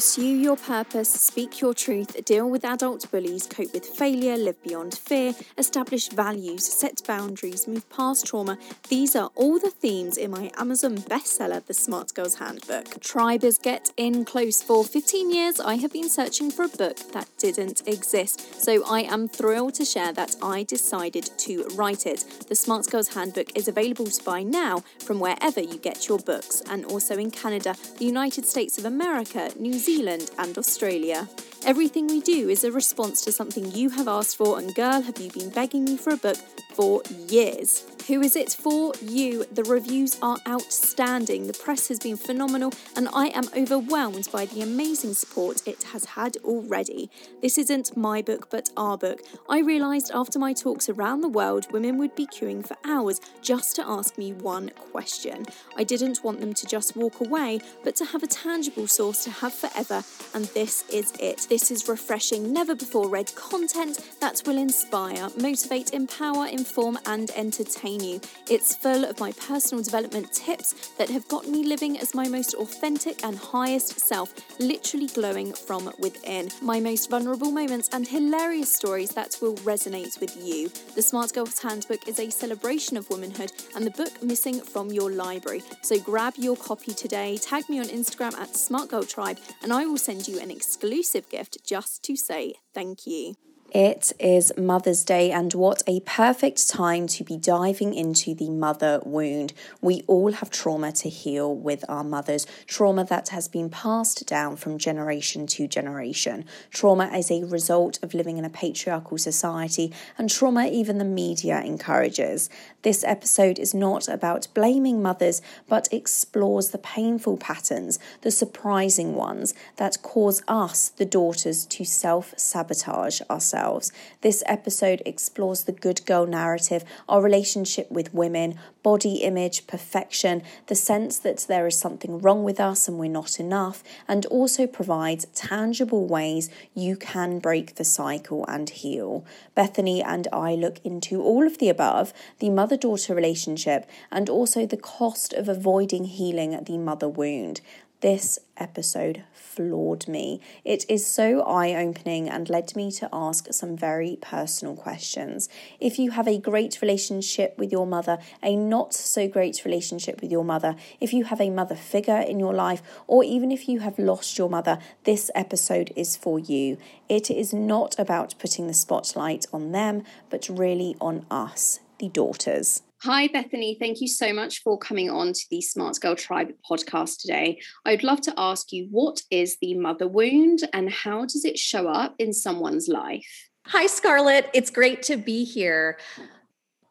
Pursue your purpose, speak your truth, deal with adult bullies, cope with failure, live beyond fear, establish values, set boundaries, move past trauma. These are all the themes in my Amazon bestseller, The Smart Girls Handbook. Tribers get in close. For 15 years, I have been searching for a book that didn't exist, so I am thrilled to share that I decided to write it. The Smart Girls Handbook is available to buy now from wherever you get your books, and also in Canada, the United States of America, New Zealand, and Australia. Everything we do is a response to something you have asked for, and girl, have you been begging me for a book for years. Who is it for? You. The reviews are outstanding, the press has been phenomenal, and I am overwhelmed by the amazing support it has had already. This isn't my book, but our book. I realised after my talks around the world, women would be queuing for hours just to ask me one question. I didn't want them to just walk away, but to have a tangible source to have forever, and this is it. This is refreshing, never before read content that will inspire, motivate, empower, inform, and entertain you. It's full of my personal development tips that have got me living as my most authentic and highest self, literally glowing from within. My most vulnerable moments and hilarious stories that will resonate with you. The Smart Girls Handbook is a celebration of womanhood and the book missing from your library. So grab your copy today, tag me on Instagram at Smart Girl Tribe, and I will send you an exclusive gift just to say thank you. It is Mother's Day, and what a perfect time to be diving into the mother wound. We all have trauma to heal with our mothers, trauma that has been passed down from generation to generation, trauma as a result of living in a patriarchal society, and trauma even the media encourages. This episode is not about blaming mothers, but explores the painful patterns, the surprising ones that cause us, the daughters, to self sabotage ourselves ourselves. This episode explores the good girl narrative, our relationship with women, body image, perfection, the sense that there is something wrong with us and we're not enough, and also provides tangible ways you can break the cycle and heal. Bethany and I look into all of the above the mother daughter relationship and also the cost of avoiding healing the mother wound. This episode floored me. It is so eye opening and led me to ask some very personal questions. If you have a great relationship with your mother, a not so great relationship with your mother, if you have a mother figure in your life, or even if you have lost your mother, this episode is for you. It is not about putting the spotlight on them, but really on us, the daughters. Hi, Bethany. Thank you so much for coming on to the Smart Girl Tribe podcast today. I'd love to ask you what is the mother wound and how does it show up in someone's life? Hi, Scarlett. It's great to be here.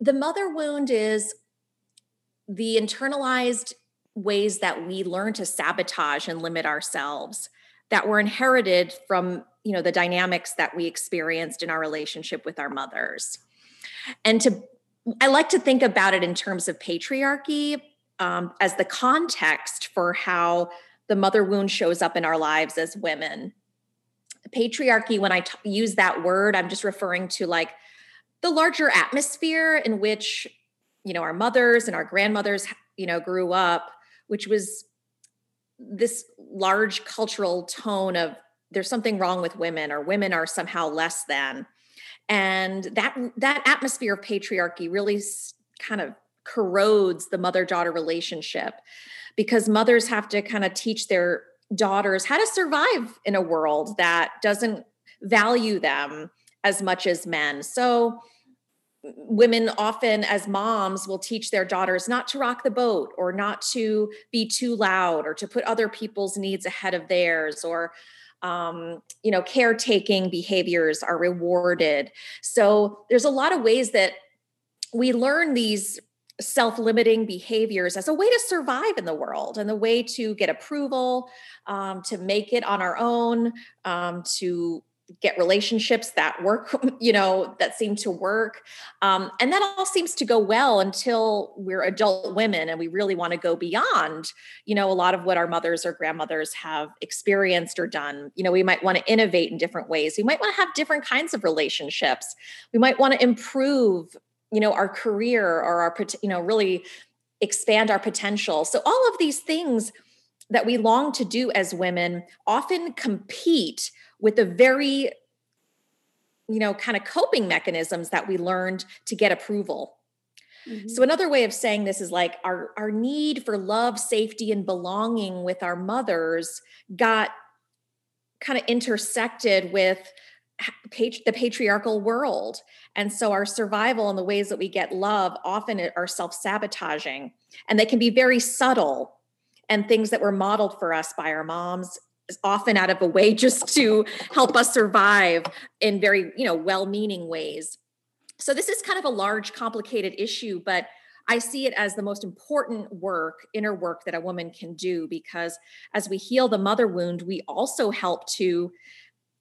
The mother wound is the internalized ways that we learn to sabotage and limit ourselves that were inherited from you know the dynamics that we experienced in our relationship with our mothers and to I like to think about it in terms of patriarchy um, as the context for how the mother wound shows up in our lives as women. Patriarchy, when I t- use that word, I'm just referring to like the larger atmosphere in which, you know, our mothers and our grandmothers, you know, grew up, which was this large cultural tone of there's something wrong with women or women are somehow less than and that that atmosphere of patriarchy really kind of corrodes the mother daughter relationship because mothers have to kind of teach their daughters how to survive in a world that doesn't value them as much as men. So women often as moms will teach their daughters not to rock the boat or not to be too loud or to put other people's needs ahead of theirs or um, you know caretaking behaviors are rewarded. So there's a lot of ways that we learn these self-limiting behaviors as a way to survive in the world and the way to get approval um, to make it on our own um, to get relationships that work you know that seem to work. Um, and that all seems to go well until we're adult women and we really want to go beyond you know a lot of what our mothers or grandmothers have experienced or done. You know we might want to innovate in different ways. We might want to have different kinds of relationships. We might want to improve you know our career or our you know really expand our potential. So all of these things that we long to do as women often compete with the very you know kind of coping mechanisms that we learned to get approval. Mm-hmm. so another way of saying this is like our our need for love safety and belonging with our mothers got kind of intersected with the patriarchal world. And so our survival and the ways that we get love often are self-sabotaging. And they can be very subtle and things that were modeled for us by our moms often out of a way just to help us survive in very you know well-meaning ways. So this is kind of a large complicated issue but i see it as the most important work inner work that a woman can do because as we heal the mother wound we also help to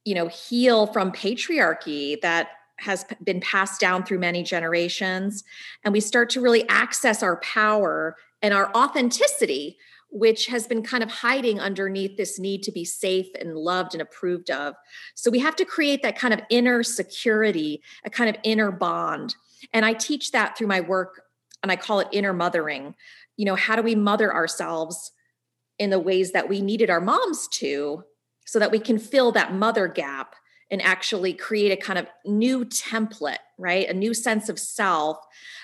you know heal from patriarchy that has been passed down through many generations. And we start to really access our power and our authenticity which has been kind of hiding underneath this need to be safe and loved and approved of. So we have to create that kind of inner security, a kind of inner bond. And I teach that through my work, and I call it inner mothering. You know, how do we mother ourselves in the ways that we needed our moms to so that we can fill that mother gap and actually create a kind of new template, right? A new sense of self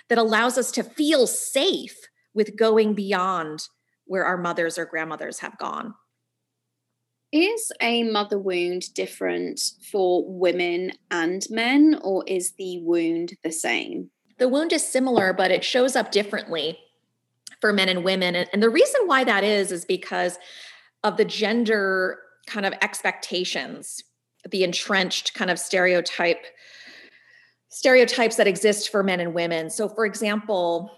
that allows us to feel safe with going beyond where our mothers or grandmothers have gone. Is a mother wound different for women and men, or is the wound the same? The wound is similar, but it shows up differently for men and women. And the reason why that is, is because of the gender kind of expectations, the entrenched kind of stereotype stereotypes that exist for men and women. So, for example,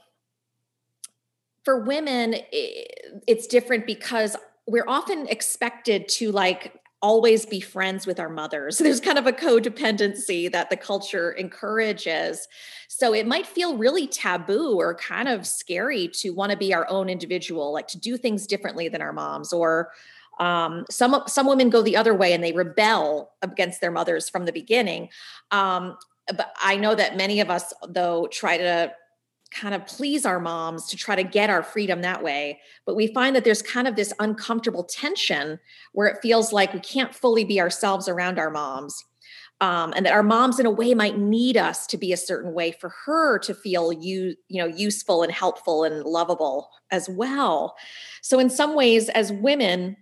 for women it's different because we're often expected to like always be friends with our mothers. There's kind of a codependency that the culture encourages. So it might feel really taboo or kind of scary to want to be our own individual, like to do things differently than our moms or um, some some women go the other way and they rebel against their mothers from the beginning. Um, but I know that many of us, though, try to kind of please our moms to try to get our freedom that way. But we find that there's kind of this uncomfortable tension where it feels like we can't fully be ourselves around our moms. Um, and that our moms in a way might need us to be a certain way for her to feel you you know useful and helpful and lovable as well so in some ways as women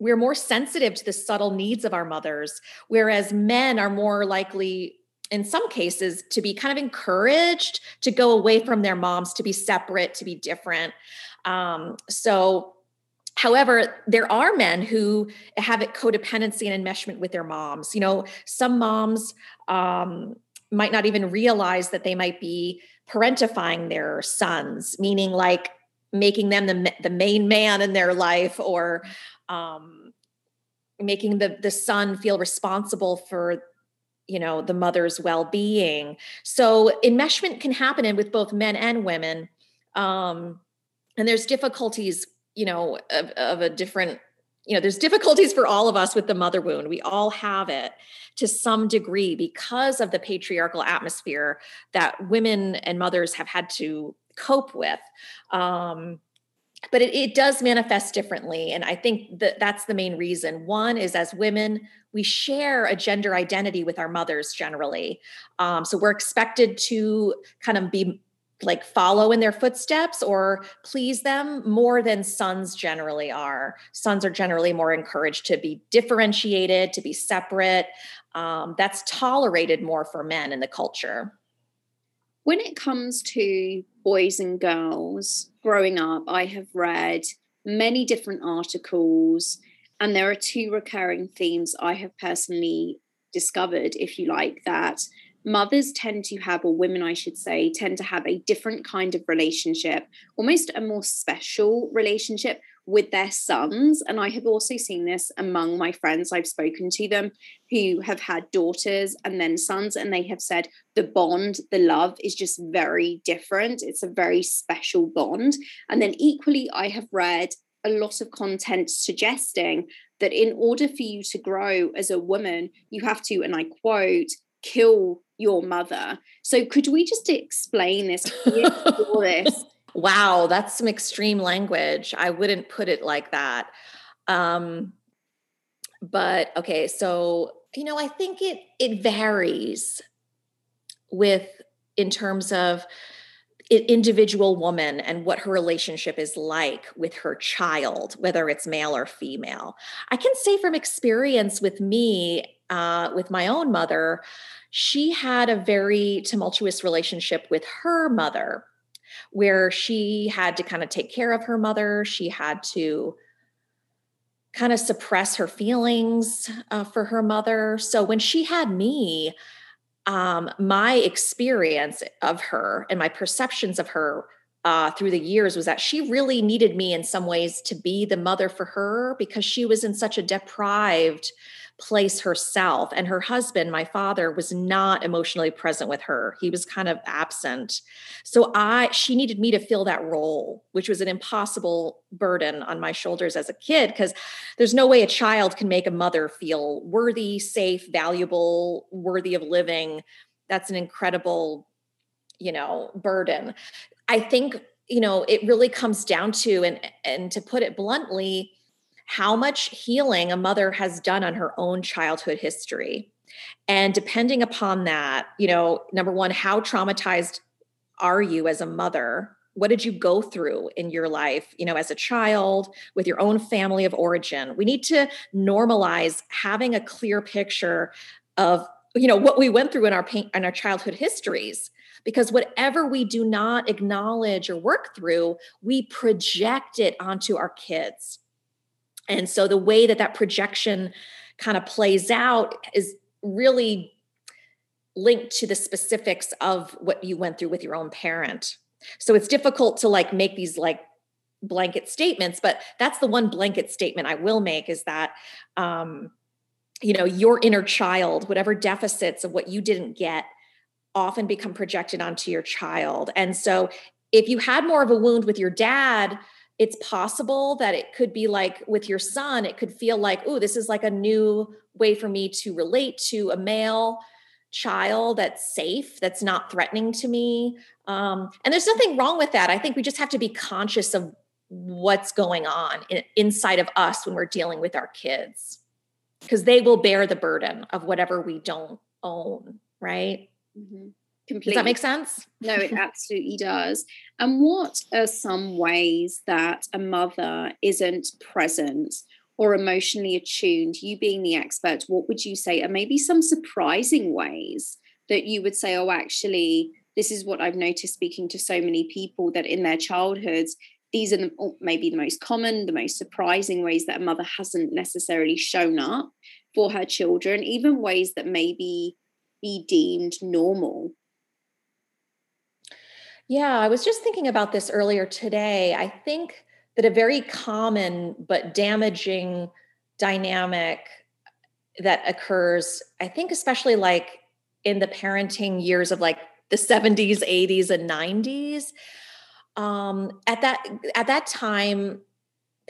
we're more sensitive to the subtle needs of our mothers whereas men are more likely in some cases to be kind of encouraged to go away from their moms to be separate to be different um, so However, there are men who have it codependency and enmeshment with their moms. You know, some moms um, might not even realize that they might be parentifying their sons, meaning like making them the, the main man in their life or um, making the, the son feel responsible for you know the mother's well-being. So enmeshment can happen in with both men and women um and there's difficulties you know of, of a different you know there's difficulties for all of us with the mother wound. We all have it to some degree because of the patriarchal atmosphere that women and mothers have had to cope with um but it, it does manifest differently. And i think that that's the main reason. One is as women we share a gender identity with our mothers generally. Um, so we're expected to kind of be like follow in their footsteps or please them more than sons generally are. Sons are generally more encouraged to be differentiated to be separate. Um, that's tolerated more for men in the culture. When it comes to boys and girls growing up, I have read many different articles, and there are two recurring themes I have personally discovered, if you like, that mothers tend to have, or women, I should say, tend to have a different kind of relationship, almost a more special relationship with their sons. And I have also seen this among my friends. I've spoken to them who have had daughters and then sons, and they have said the bond, the love is just very different. It's a very special bond. And then equally, I have read a lot of content suggesting that in order for you to grow as a woman, you have to, and I quote, kill your mother. So could we just explain this, this Wow, that's some extreme language. I wouldn't put it like that. Um, but okay, so you know, I think it it varies with in terms of individual woman and what her relationship is like with her child, whether it's male or female. I can say from experience with me, uh, with my own mother, she had a very tumultuous relationship with her mother, where she had to kind of take care of her mother. She had to kind of suppress her feelings uh, for her mother. So when she had me, um, my experience of her and my perceptions of her uh, through the years was that she really needed me in some ways to be the mother for her because she was in such a deprived place herself. And her husband, my father, was not emotionally present with her. He was kind of absent. So I she needed me to fill that role, which was an impossible burden on my shoulders as a kid because there's no way a child can make a mother feel worthy, safe, valuable, worthy of living. That's an incredible, you know, burden. I think, you know, it really comes down to and and to put it bluntly, how much healing a mother has done on her own childhood history. And depending upon that, you know, number one, how traumatized are you as a mother? What did you go through in your life, you know, as a child with your own family of origin? We need to normalize having a clear picture of, you know, what we went through in our pain in our childhood histories because whatever we do not acknowledge or work through, we project it onto our kids. And so the way that that projection kind of plays out is really linked to the specifics of what you went through with your own parent. So it's difficult to like make these like blanket statements, but that's the one blanket statement I will make is that um you know your inner child whatever deficits of what you didn't get often become projected onto your child. And so if you had more of a wound with your dad it's possible that it could be like with your son, it could feel like, oh, this is like a new way for me to relate to a male child that's safe, that's not threatening to me. Um, and there's nothing wrong with that. I think we just have to be conscious of what's going on in, inside of us when we're dealing with our kids, because they will bear the burden of whatever we don't own, right? Mm-hmm. Completely. Does that make sense? no, it absolutely does. And what are some ways that a mother isn't present or emotionally attuned? You being the expert, what would you say are maybe some surprising ways that you would say, oh, actually, this is what I've noticed speaking to so many people that in their childhoods, these are the, oh, maybe the most common, the most surprising ways that a mother hasn't necessarily shown up for her children, even ways that maybe be deemed normal yeah, I was just thinking about this earlier today. I think that a very common but damaging dynamic that occurs, I think, especially like in the parenting years of like the 70s, 80s, and 90s. Um, at that at that time,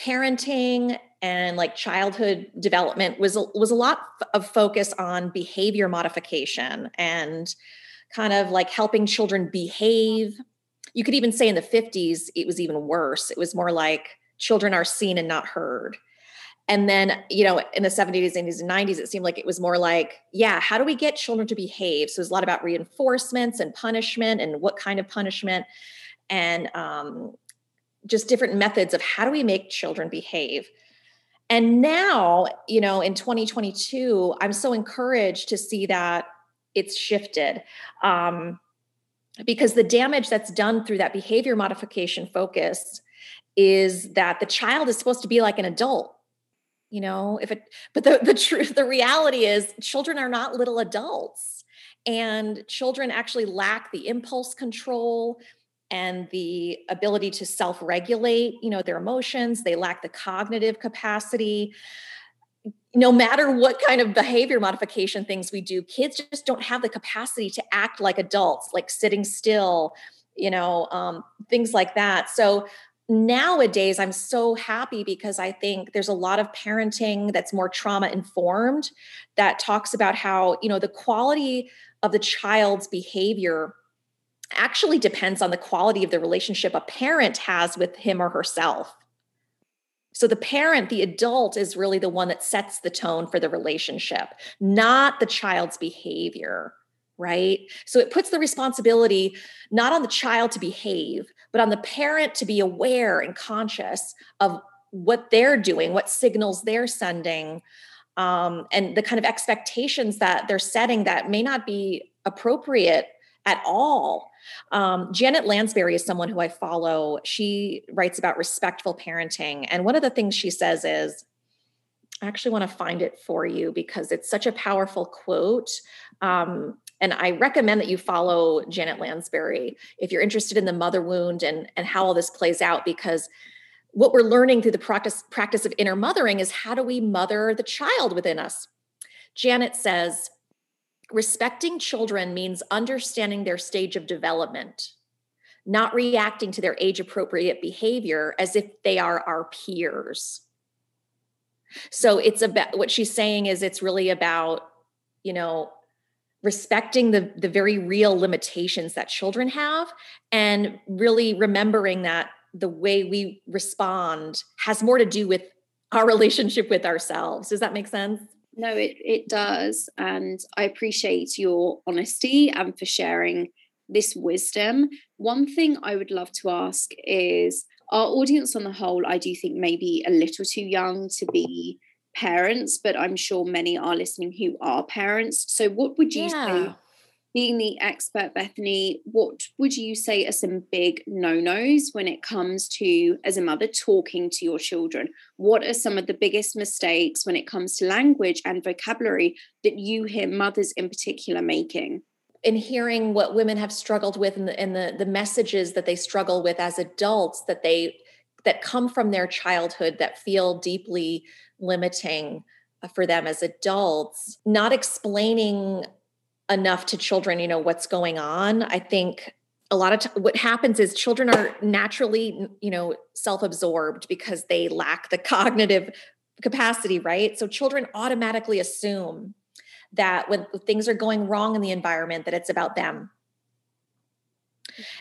parenting and like childhood development was was a lot of focus on behavior modification and kind of like helping children behave. You could even say in the 50s, it was even worse. It was more like children are seen and not heard. And then, you know, in the 70s, 80s, and 90s, it seemed like it was more like, yeah, how do we get children to behave? So it's a lot about reinforcements and punishment and what kind of punishment and um, just different methods of how do we make children behave. And now, you know, in 2022, I'm so encouraged to see that it's shifted um, because the damage that's done through that behavior modification focus is that the child is supposed to be like an adult you know? If it but the, the truth the reality is children are not little adults and children actually lack the impulse control and the ability to self-regulate you know their emotions. They lack the cognitive capacity no matter what kind of behavior modification things we do, kids just don't have the capacity to act like adults, like sitting still, you know, um, things like that. So nowadays, I'm so happy because I think there's a lot of parenting that's more trauma informed that talks about how, you know, the quality of the child's behavior actually depends on the quality of the relationship a parent has with him or herself. So the parent, the adult, is really the one that sets the tone for the relationship, not the child's behavior, right? So it puts the responsibility not on the child to behave, but on the parent to be aware and conscious of what they're doing, what signals they're sending, um, and the kind of expectations that they're setting that may not be appropriate at all. Um, Janet Lansbury is someone who I follow. She writes about respectful parenting. And one of the things she says is, I actually want to find it for you because it's such a powerful quote. Um, and I recommend that you follow Janet Lansbury if you're interested in the mother wound and, and how all this plays out, because what we're learning through the practice, practice of inner mothering is how do we mother the child within us? Janet says, respecting children means understanding their stage of development, not reacting to their age appropriate behavior as if they are our peers. So it's about what she's saying is it's really about, you know, respecting the the very real limitations that children have and really remembering that the way we respond has more to do with our relationship with ourselves. Does that make sense? No, it, it does. And I appreciate your honesty and for sharing this wisdom. One thing I would love to ask is our audience on the whole, I do think maybe a little too young to be parents, but I'm sure many are listening who are parents. So, what would you yeah. say being the expert, Bethany, what would you say are some big no nos when it comes to, as a mother, talking to your children? What are some of the biggest mistakes when it comes to language and vocabulary that you hear mothers in particular making? in hearing what women have struggled with and the, and the, the messages that they struggle with as adults that they that come from their childhood that feel deeply limiting uh, for them as adults not explaining enough to children you know what's going on. I think a lot of t- what happens is children are naturally you know self-absorbed because they lack the cognitive capacity right? So children automatically assume that when things are going wrong in the environment that it's about them.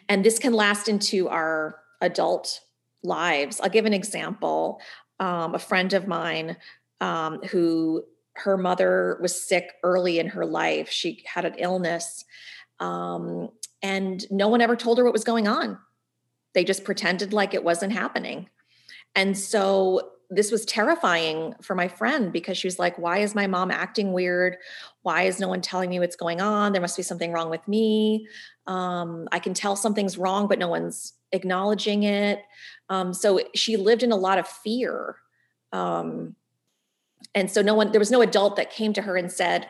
And this can last into our adult lives. I'll give an example. Um, a friend of mine um, who her mother was sick early in her life. She had an illness, um, and no one ever told her what was going on. They just pretended like it wasn't happening. And so this was terrifying for my friend because she was like, Why is my mom acting weird? Why is no one telling me what's going on? There must be something wrong with me. Um, I can tell something's wrong, but no one's acknowledging it. Um, so she lived in a lot of fear. Um, and so no one there was no adult that came to her and said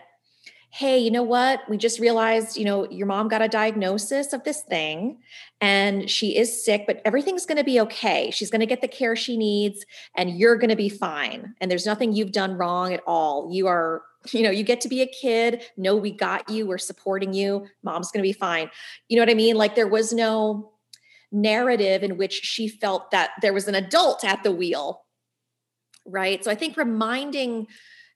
hey you know what? We just realized you know your mom got a diagnosis of this thing and she is sick but everything's going to be okay. She's going to get the care she needs and you're going to be fine. And there's nothing you've done wrong at all. You are you know you get to be a kid. No we got you. We're supporting you. Mom's going to be fine. You know what i mean? Like there was no narrative in which she felt that there was an adult at the wheel right? So I think reminding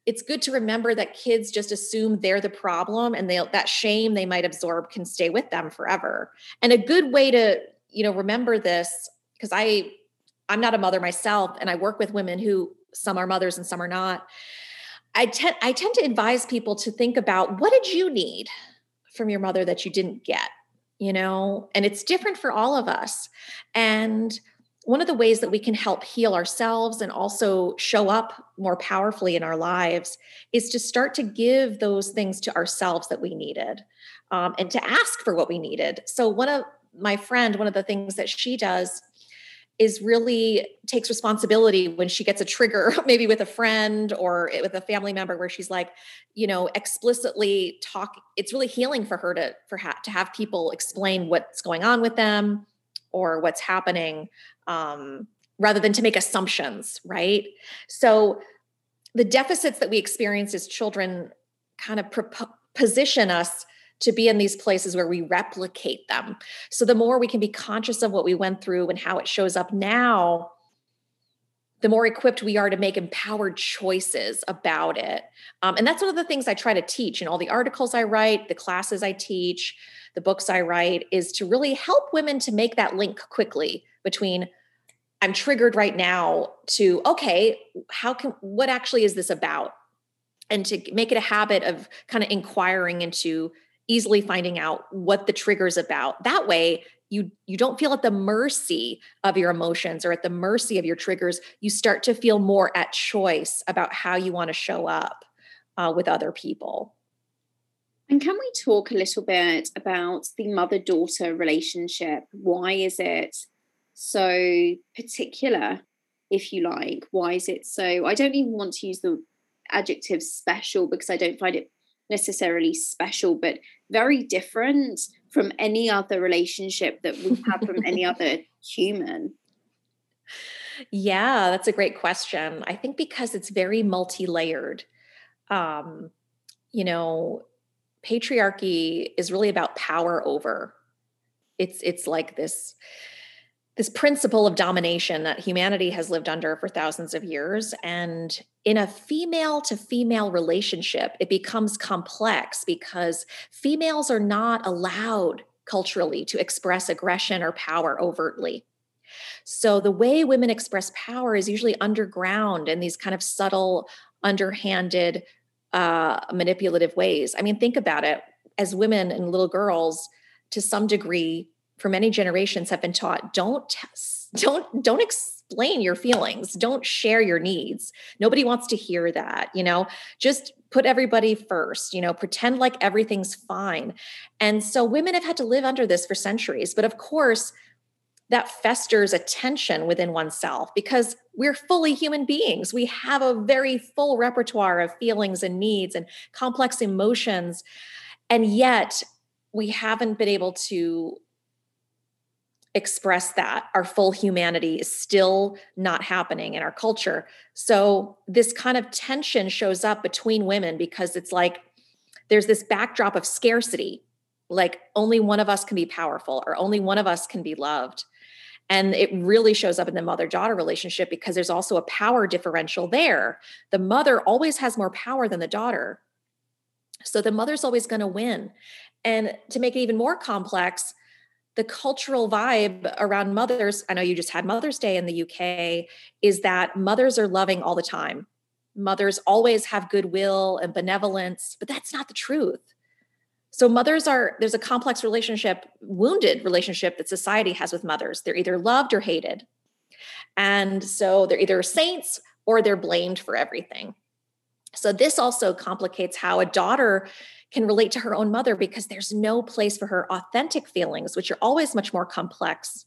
it's good to remember that kids just assume they're the problem and they that shame they might absorb can stay with them forever. And a good way to, you know, remember this because I I'm not a mother myself and I work with women who some are mothers and some are not. I tend I tend to advise people to think about what did you need from your mother that you didn't get, you know? And it's different for all of us. And one of the ways that we can help heal ourselves and also show up more powerfully in our lives is to start to give those things to ourselves that we needed um, and to ask for what we needed. So, one of my friend, one of the things that she does is really takes responsibility when she gets a trigger maybe with a friend or with a family member where she's like you know explicitly talk it's really healing for her to for ha- to have people explain what's going on with them or what's happening um, rather than to make assumptions, right? So the deficits that we experience as children kind of pro- position us to be in these places where we replicate them. So the more we can be conscious of what we went through and how it shows up now, the more equipped we are to make empowered choices about it. Um, and that's one of the things I try to teach in all the articles I write, the classes I teach, the books I write, is to really help women to make that link quickly between I'm triggered right now to, okay, how can, what actually is this about? And to make it a habit of kind of inquiring into easily finding out what the trigger is about. That way, you you don't feel at the mercy of your emotions or at the mercy of your triggers you start to feel more at choice about how you want to show up uh, with other people and can we talk a little bit about the mother daughter relationship why is it so particular if you like why is it so i don't even want to use the adjective special because i don't find it necessarily special but very different from any other relationship that we have from any other human? Yeah, that's a great question. I think because it's very multi-layered. Um, you know, patriarchy is really about power over. It's it's like this this principle of domination that humanity has lived under for thousands of years and in a female to female relationship, it becomes complex because females are not allowed culturally to express aggression or power overtly. So the way women express power is usually underground in these kind of subtle, underhanded, uh, manipulative ways. I mean, think about it. As women and little girls, to some degree, for many generations, have been taught don't don't don't explain your feelings don't share your needs nobody wants to hear that you know just put everybody first you know pretend like everything's fine and so women have had to live under this for centuries but of course that festers a tension within oneself because we're fully human beings. We have a very full repertoire of feelings and needs and complex emotions. And yet, we haven't been able to express that our full humanity is still not happening in our culture. So this kind of tension shows up between women because it's like there's this backdrop of scarcity like only one of us can be powerful or only one of us can be loved. And it really shows up in the mother daughter relationship because there's also a power differential there. The mother always has more power than the daughter. So the mother's always going to win. And to make it even more complex the cultural vibe around mothers, I know you just had Mother's Day in the UK, is that mothers are loving all the time. Mothers always have goodwill and benevolence, but that's not the truth. So, mothers are, there's a complex relationship, wounded relationship that society has with mothers. They're either loved or hated. And so they're either saints or they're blamed for everything. So, this also complicates how a daughter can relate to her own mother because there's no place for her authentic feelings, which are always much more complex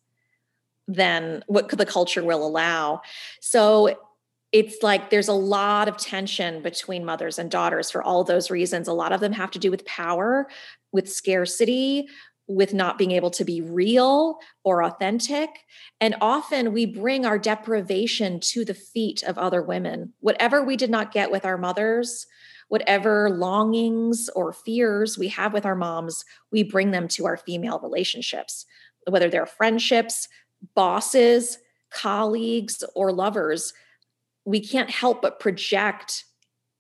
than what the culture will allow. So it's like there's a lot of tension between mothers and daughters for all those reasons. A lot of them have to do with power, with scarcity, with not being able to be real or authentic. And often we bring our deprivation to the feet of other women. Whatever we did not get with our mothers, whatever longings or fears we have with our moms, we bring them to our female relationships, whether they're friendships, bosses, colleagues, or lovers. We can't help but project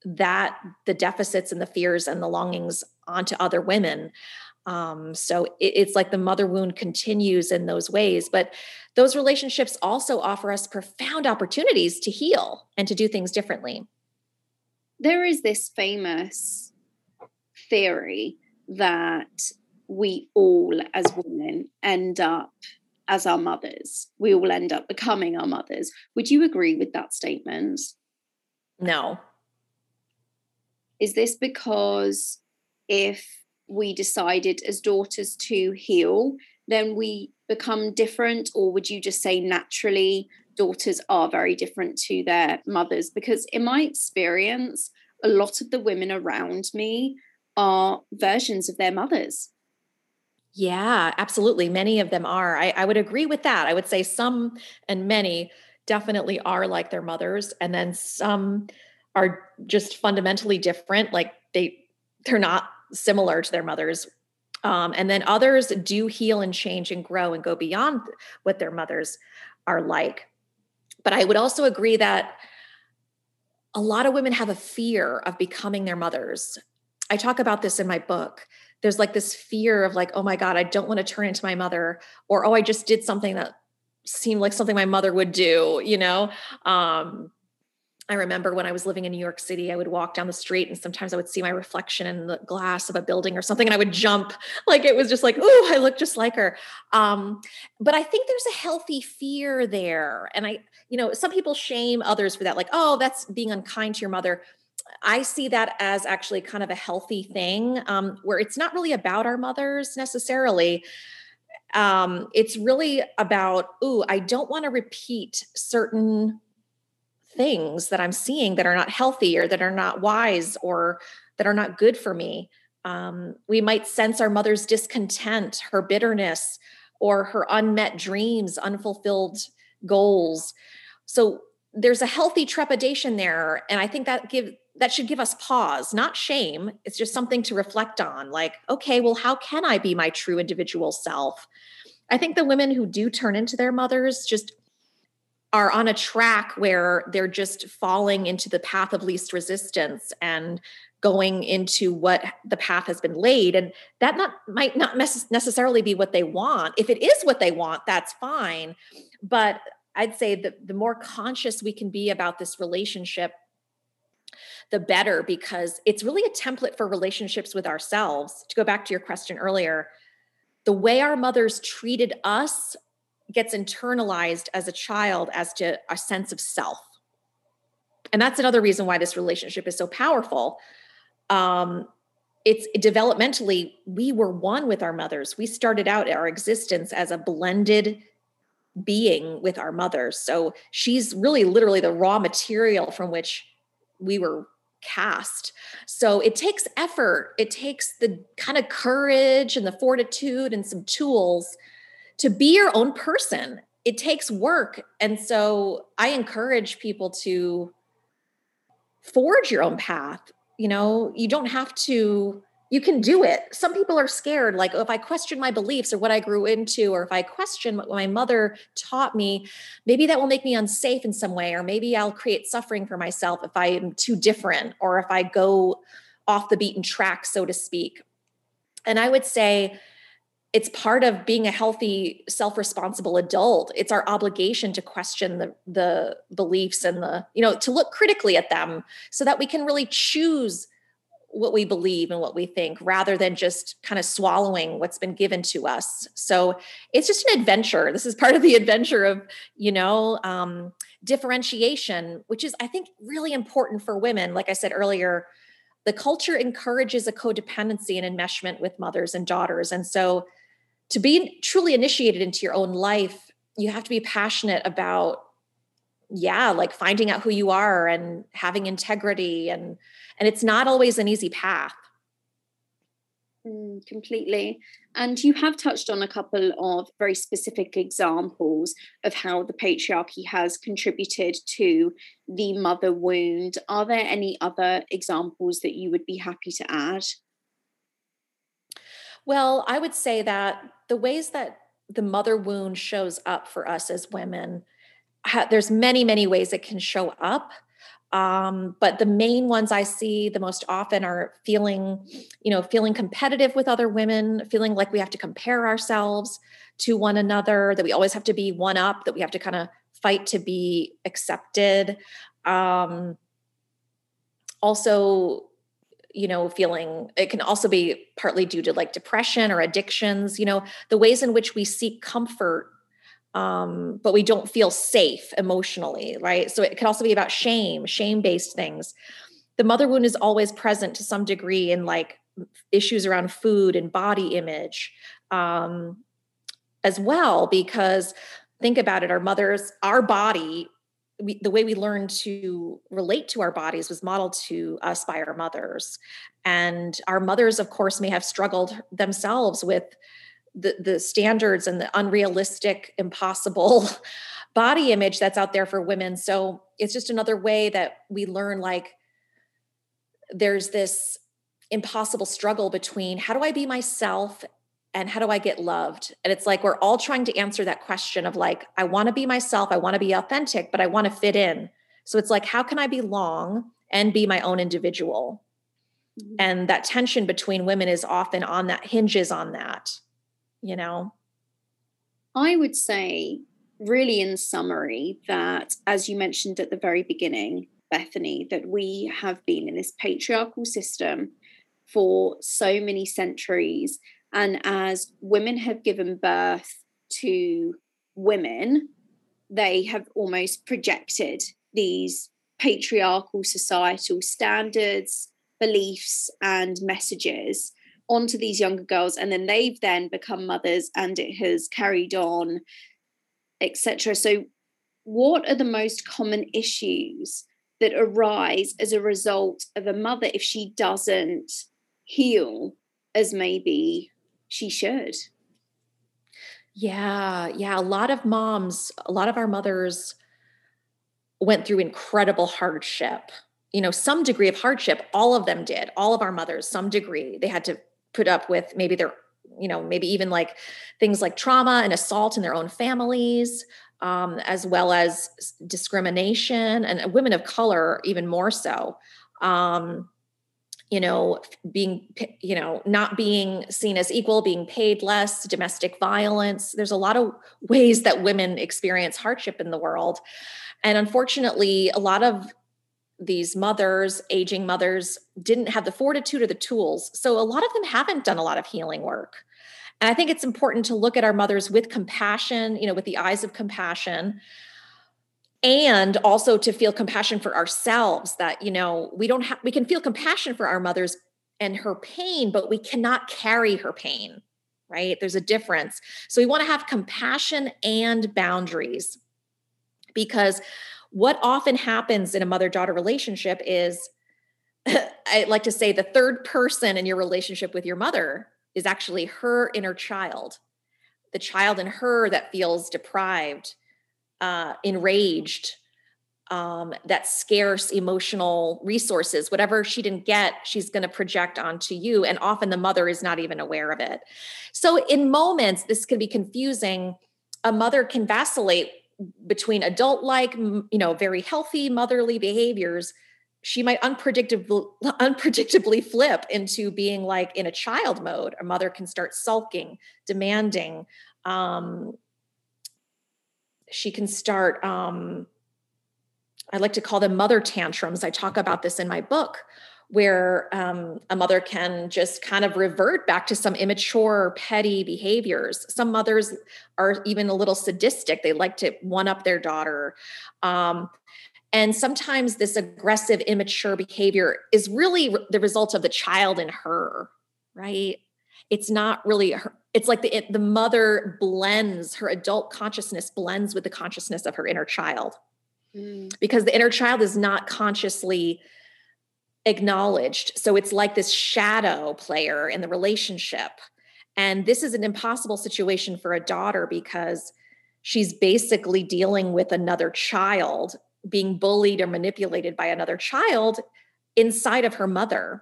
that the deficits and the fears and the longings onto other women. Um, so it, it's like the mother wound continues in those ways. But those relationships also offer us profound opportunities to heal and to do things differently there is this famous theory that we all as women end up as our mothers. We all end up becoming our mothers. Would you agree with that statement? No. Is this because if we decided as daughters to heal, then we become different? Or would you just say naturally daughters are very different to their mothers because in my experience a lot of the women around me are versions of their mothers. Yeah absolutely. Many of them are. I, I would agree with that. I would say some and many definitely are like their mothers and then some are just fundamentally different like they they're not similar to their mothers. Um, and then others do heal and change and grow and go beyond what their mothers are like but I would also agree that a lot of women have a fear of becoming their mothers. I talk about this in my book. There's like this fear of like, oh my God, I don't want to turn into my mother, or oh, I just did something that seemed like something my mother would do, you know? Um, I remember when I was living in New York City, I would walk down the street and sometimes I would see my reflection in the glass of a building or something and I would jump. Like it was just like, oh, I look just like her. Um, but I think there's a healthy fear there. And I, you know, some people shame others for that, like, oh, that's being unkind to your mother. I see that as actually kind of a healthy thing um, where it's not really about our mothers necessarily. Um, it's really about, ooh, I don't want to repeat certain things that I'm seeing that are not healthy or that are not wise or that are not good for me. Um, we might sense our mother's discontent, her bitterness, or her unmet dreams, unfulfilled goals. So there's a healthy trepidation there, and I think that give that should give us pause, not shame. It's just something to reflect on. Like, okay, well, how can I be my true individual self? I think the women who do turn into their mothers just are on a track where they're just falling into the path of least resistance and going into what the path has been laid. And that not might not necessarily be what they want. If it is what they want that's fine. But i'd say that the more conscious we can be about this relationship the better because it's really a template for relationships with ourselves. To go back to your question earlier the way our mothers treated us gets internalized as a child as to a sense of self. And that's another reason why this relationship is so powerful. Um, it's developmentally, we were one with our mothers. We started out our existence as a blended being with our mothers. So she's really literally the raw material from which we were cast. So it takes effort, it takes the kind of courage and the fortitude and some tools to be your own person. It takes work. And so i encourage people to forge your own path. You know you don't have to you can do it. Some people are scared like oh, if i question my beliefs or what i grew into or if i question what my mother taught me maybe that will make me unsafe in some way or maybe i'll create suffering for myself if i am too different or if i go off the beaten track so to speak. And i would say it's part of being a healthy self-responsible adult. It's our obligation to question the the beliefs and the you know to look critically at them so that we can really choose what we believe and what we think rather than just kind of swallowing what's been given to us. So it's just an adventure. This is part of the adventure of you know um, differentiation which is i think really important for women. Like i said earlier the culture encourages a codependency and enmeshment with mothers and daughters. And so to be truly initiated into your own life, you have to be passionate about yeah, like finding out who you are and having integrity and and it's not always an easy path. Mm, completely. And you have touched on a couple of very specific examples of how the patriarchy has contributed to the mother wound. Are there any other examples that you would be happy to add? Well, I would say that the ways that the mother wound shows up for us as women, there's many, many ways it can show up. Um, but the main ones I see the most often are feeling, you know, feeling competitive with other women, feeling like we have to compare ourselves to one another, that we always have to be one up, that we have to kind of fight to be accepted. Um, also you know feeling it can also be partly due to like depression or addictions you know the ways in which we seek comfort um, but we don't feel safe emotionally right? So it can also be about shame shame based things. The mother wound is always present to some degree in like issues around food and body image um, as well because think about it our mothers our body we, the way we learned to relate to our bodies was modeled to us by our mothers. And our mothers of course may have struggled themselves with the, the standards and the unrealistic impossible body image that's out there for women. So it's just another way that we learn like there's this impossible struggle between how do i be myself and how do I get loved? And it's like we're all trying to answer that question of like, I want to be myself, I want to be authentic, but I want to fit in. So it's like, how can I belong and be my own individual? Mm-hmm. And that tension between women is often on that, hinges on that, you know? I would say, really, in summary, that as you mentioned at the very beginning, Bethany, that we have been in this patriarchal system for so many centuries and as women have given birth to women, they have almost projected these patriarchal societal standards, beliefs, and messages onto these younger girls. And then they've then become mothers and it has carried on, etc. So, what are the most common issues that arise as a result of a mother if she doesn't heal as maybe she should. Yeah, yeah. A lot of moms, a lot of our mothers went through incredible hardship. You know, some degree of hardship, all of them did. All of our mothers, some degree, they had to put up with maybe their, you know, maybe even like things like trauma and assault in their own families, um, as well as discrimination, and women of color, even more so. Um, you know being you know not being seen as equal being paid less domestic violence. There's a lot of ways that women experience hardship in the world. And unfortunately a lot of these mothers aging mothers didn't have the fortitude or the tools. So a lot of them haven't done a lot of healing work. And i think it's important to look at our mothers with compassion you know with the eyes of compassion and also to feel compassion for ourselves that you know we don't have we can feel compassion for our mothers and her pain but we cannot carry her pain right? There's a difference. So we want to have compassion and boundaries because what often happens in a mother daughter relationship is i like to say the third person in your relationship with your mother is actually her inner child the child in her that feels deprived uh, enraged, um, that scarce emotional resources, whatever she didn't get, she's going to project onto you. And often the mother is not even aware of it. So, in moments, this can be confusing. A mother can vacillate between adult like, you know, very healthy motherly behaviors. She might unpredictably, unpredictably flip into being like in a child mode. A mother can start sulking, demanding, um, she can start um, i like to call them mother tantrums. I talk about this in my book where um, a mother can just kind of revert back to some immature petty behaviors. Some mothers are even a little sadistic. They like to one up their daughter. Um, and sometimes this aggressive immature behavior is really the result of the child in her right it's not really her, it's like the it, the mother blends her adult consciousness blends with the consciousness of her inner child. Mm. because the inner child is not consciously acknowledged. So it's like this shadow player in the relationship. And this is an impossible situation for a daughter because she's basically dealing with another child being bullied or manipulated by another child inside of her mother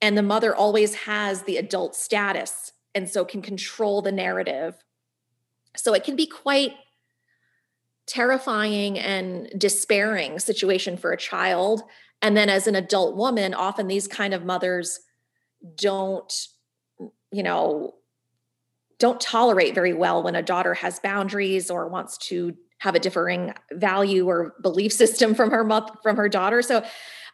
and the mother always has the adult status and so can control the narrative. So it can be quite terrifying and despairing situation for a child and then as an adult woman often these kind of mothers don't you know don't tolerate very well when a daughter has boundaries or wants to have a differing value or belief system from her mother from her daughter so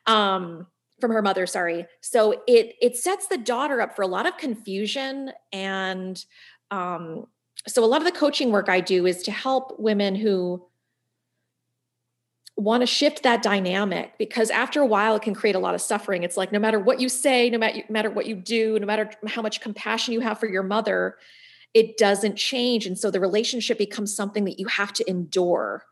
um from her mother sorry. So it it sets the daughter up for a lot of confusion and um so a lot of the coaching work i do is to help women who want to shift that dynamic because after a while it can create a lot of suffering. It's like no matter what you say no matter, no matter what you do no matter how much compassion you have for your mother it doesn't change. And so the relationship becomes something that you have to endure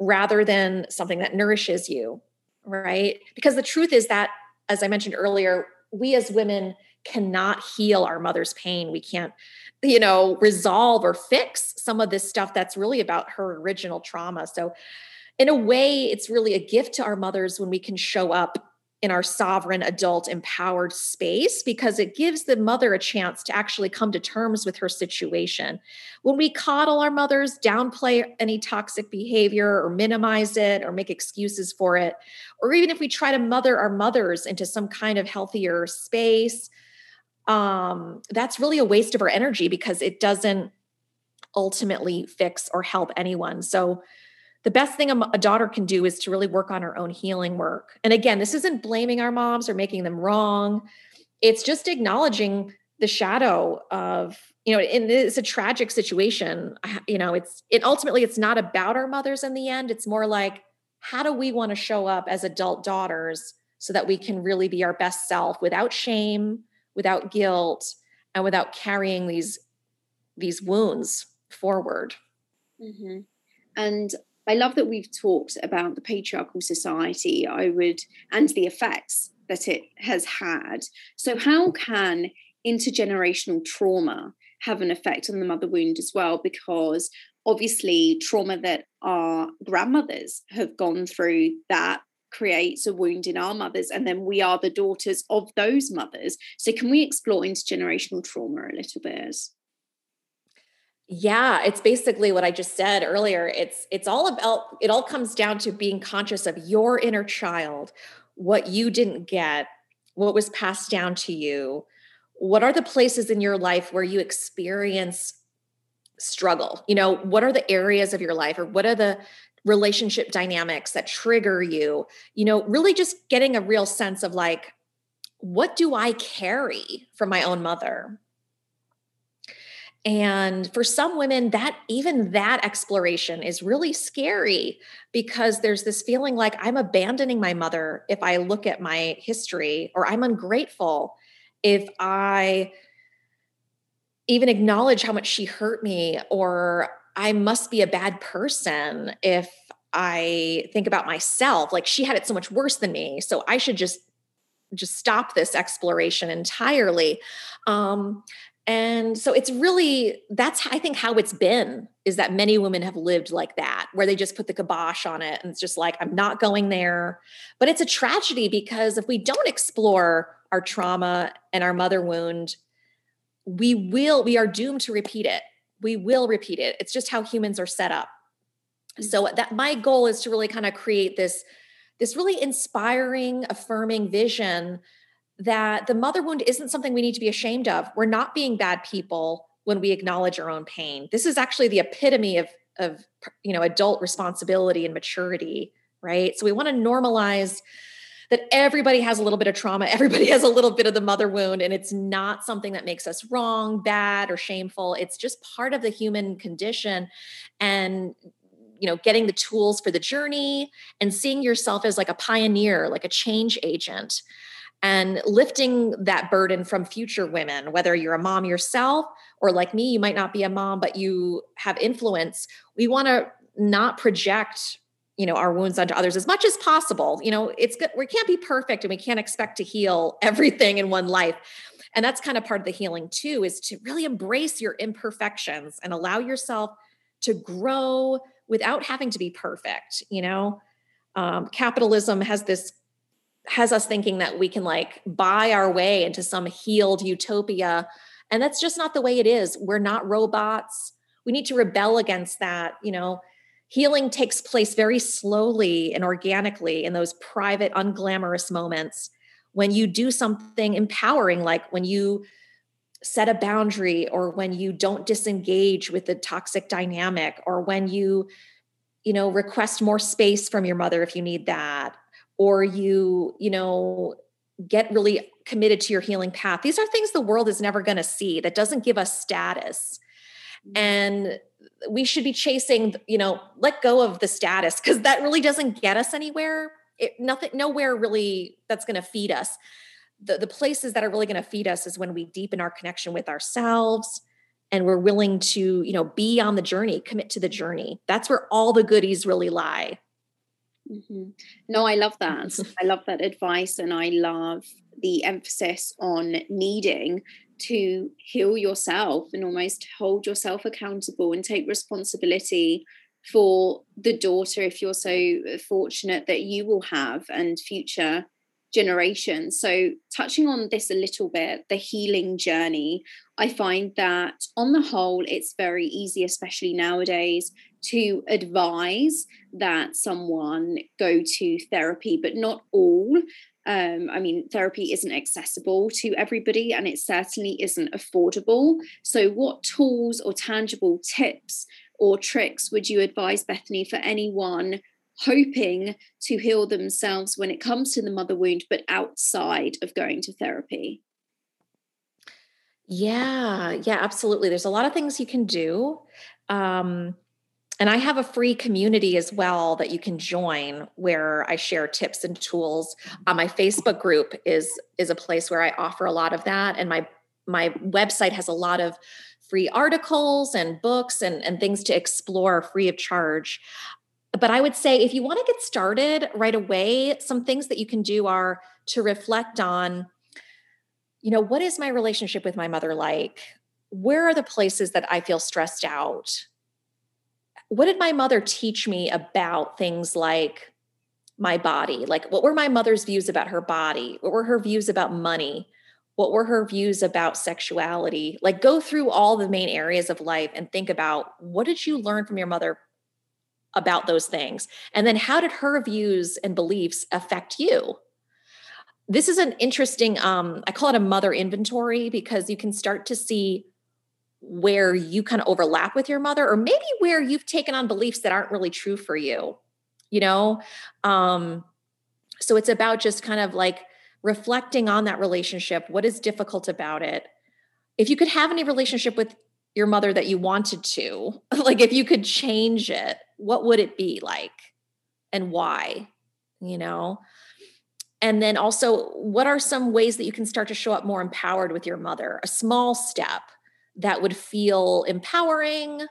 rather than something that nourishes you right? Because the truth is that as I mentioned earlier, we as women cannot heal our mother's pain. We can't, you know, resolve or fix some of this stuff that's really about her original trauma. So, in a way, it's really a gift to our mothers when we can show up in our sovereign adult empowered space because it gives the mother a chance to actually come to terms with her situation. When we coddle our mothers, downplay any toxic behavior or minimize it or make excuses for it, or even if we try to mother our mothers into some kind of healthier space, um, that's really a waste of our energy because it doesn't ultimately fix or help anyone. So, the best thing a, daughter can do is to really work on her own healing work. And again, this isn't blaming our moms or making them wrong. It's just acknowledging the shadow of, you know, it's a tragic situation. You know, it's it ultimately it's not about our mothers in the end. It's more like how do we want to show up as adult daughters so that we can really be our best self without shame, without guilt, and without carrying these these wounds forward. Mm-hmm. And I love that we've talked about the patriarchal society, I would, and the effects that it has had. So, how can intergenerational trauma have an effect on the mother wound as well? Because obviously, trauma that our grandmothers have gone through that creates a wound in our mothers, and then we are the daughters of those mothers. So, can we explore intergenerational trauma a little bit? Yeah it's basically what i just said earlier it's it's all about it all comes down to being conscious of your inner child what you didn't get what was passed down to you what are the places in your life where you experience struggle? You know what are the areas of your life or what are the relationship dynamics that trigger you? You know really just getting a real sense of like what do i carry from my own mother and for some women, that even that exploration is really scary because there's this feeling like I'm abandoning my mother if I look at my history, or I'm ungrateful if I even acknowledge how much she hurt me, or I must be a bad person if I think about myself. Like she had it so much worse than me. So I should just just stop this exploration entirely um, and so it's really that's i think how it's been is that many women have lived like that where they just put the kibosh on it and it's just like i'm not going there. But it's a tragedy because if we don't explore our trauma and our mother wound we will we are doomed to repeat it. We will repeat it. It's just how humans are set up. Mm. So that my goal is to really kind of create this this really inspiring affirming vision that the mother wound isn't something we need to be ashamed of. We're not being bad people when we acknowledge our own pain. This is actually the epitome of of you know adult responsibility and maturity, right? So we want to normalize that everybody has a little bit of trauma, everybody has a little bit of the mother wound and it's not something that makes us wrong, bad or shameful. It's just part of the human condition and you know getting the tools for the journey and seeing yourself as like a pioneer like a change agent and lifting that burden from future women, whether you're a mom yourself or like me, you might not be a mom, but you have influence. We want to not project you know our wounds onto others as much as possible. You know it's good we can't be perfect and we can't expect to heal everything in one life. And that's kind of part of the healing too is to really embrace your imperfections and allow yourself to grow without having to be perfect you know? Um, capitalism has this has us thinking that we can like buy our way into some healed utopia. And that's just not the way it is. We're not robots. We need to rebel against that you know. Healing takes place very slowly and organically in those private unglamorous moments when you do something empowering like when you set a boundary or when you don't disengage with the toxic dynamic or when you you know request more space from your mother if you need that or you you know get really committed to your healing path. These are things the world is never going to see that doesn't give us status. Mm-hmm. and we should be chasing you know let go of the status because that really doesn't get us anywhere. It, nothing nowhere really that's going to feed us. The, the places that are really going to feed us is when we deepen our connection with ourselves and we're willing to you know be on the journey commit to the journey. That's where all the goodies really lie Mm-hmm. No, I love that. I love that advice. And I love the emphasis on needing to heal yourself and almost hold yourself accountable and take responsibility for the daughter if you're so fortunate that you will have and future generations. So, touching on this a little bit, the healing journey, I find that on the whole, it's very easy, especially nowadays, to advise that someone go to therapy, but not all. Um, I mean, therapy isn't accessible to everybody and it certainly isn't affordable. So, what tools or tangible tips or tricks would you advise, Bethany, for anyone hoping to heal themselves when it comes to the mother wound, but outside of going to therapy? Yeah, yeah, absolutely. There's a lot of things you can do. Um, and I have a free community as well that you can join where I share tips and tools. Uh, my Facebook group is is a place where I offer a lot of that, and my my website has a lot of free articles and books and, and things to explore free of charge. But I would say if you want to get started right away, some things that you can do are to reflect on, you know, what is my relationship with my mother like? Where are the places that I feel stressed out? What did my mother teach me about things like my body? Like, what were my mother's views about her body? What were her views about money? What were her views about sexuality? Like, go through all the main areas of life and think about what did you learn from your mother about those things? And then how did her views and beliefs affect you? This is an interesting, um, I call it a mother inventory because you can start to see where you kind of overlap with your mother, or maybe where you've taken on beliefs that aren't really true for you, you know? Um, so it's about just kind of like reflecting on that relationship. What is difficult about it? If you could have any relationship with your mother that you wanted to, like if you could change it, what would it be like and why? You know? And then also, what are some ways that you can start to show up more empowered with your mother? A small step that would feel empowering,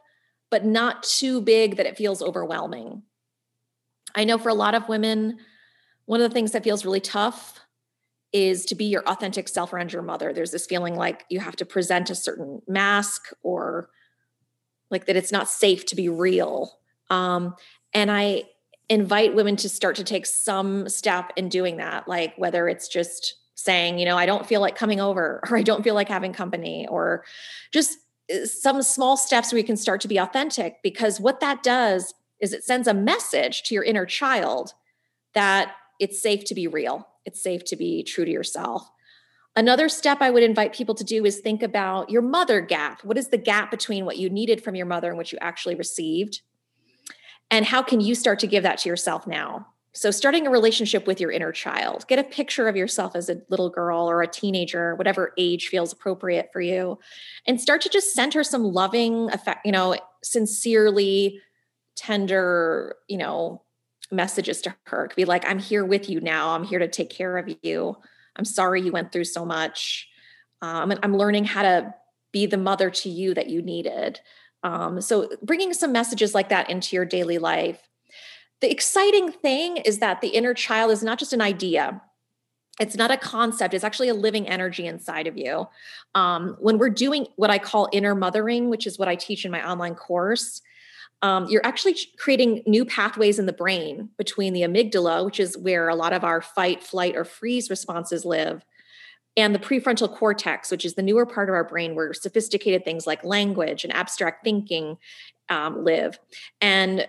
but not too big that it feels overwhelming. I know for a lot of women, one of the things that feels really tough is to be your authentic self around your mother. There's this feeling like you have to present a certain mask or like that it's not safe to be real um, and I invite women to start to take some step in doing that, like whether it's just saying, you know, I don't feel like coming over, or I don't feel like having company, or just uh, some small steps where you can start to be authentic. Because what that does is it sends a message to your inner child that it's safe to be real, it's safe to be true to yourself. Another step I would invite people to do is think about your mother gap. What is the gap between what you needed from your mother and what you actually received? And how can you start to give that to yourself now? So, starting a relationship with your inner child, get a picture of yourself as a little girl or a teenager, whatever age feels appropriate for you, and start to just send her some loving, effect, you know, sincerely tender, you know, messages to her. Be like, I'm here with you now. I'm here to take care of you. I'm sorry you went through so much. Um, I'm learning how to be the mother to you that you needed. Um, so bringing some messages like that into your daily life. The exciting thing is that the inner child is not just an idea. It's not a concept, it's actually a living energy inside of you. Um, when we're doing what I call inner mothering, which is what I teach in my online course, um, you're actually creating new pathways in the brain between the amygdala, which is where a lot of our fight, flight, or freeze responses live, and the prefrontal cortex, which is the newer part of our brain where sophisticated things like language and abstract thinking um, live. And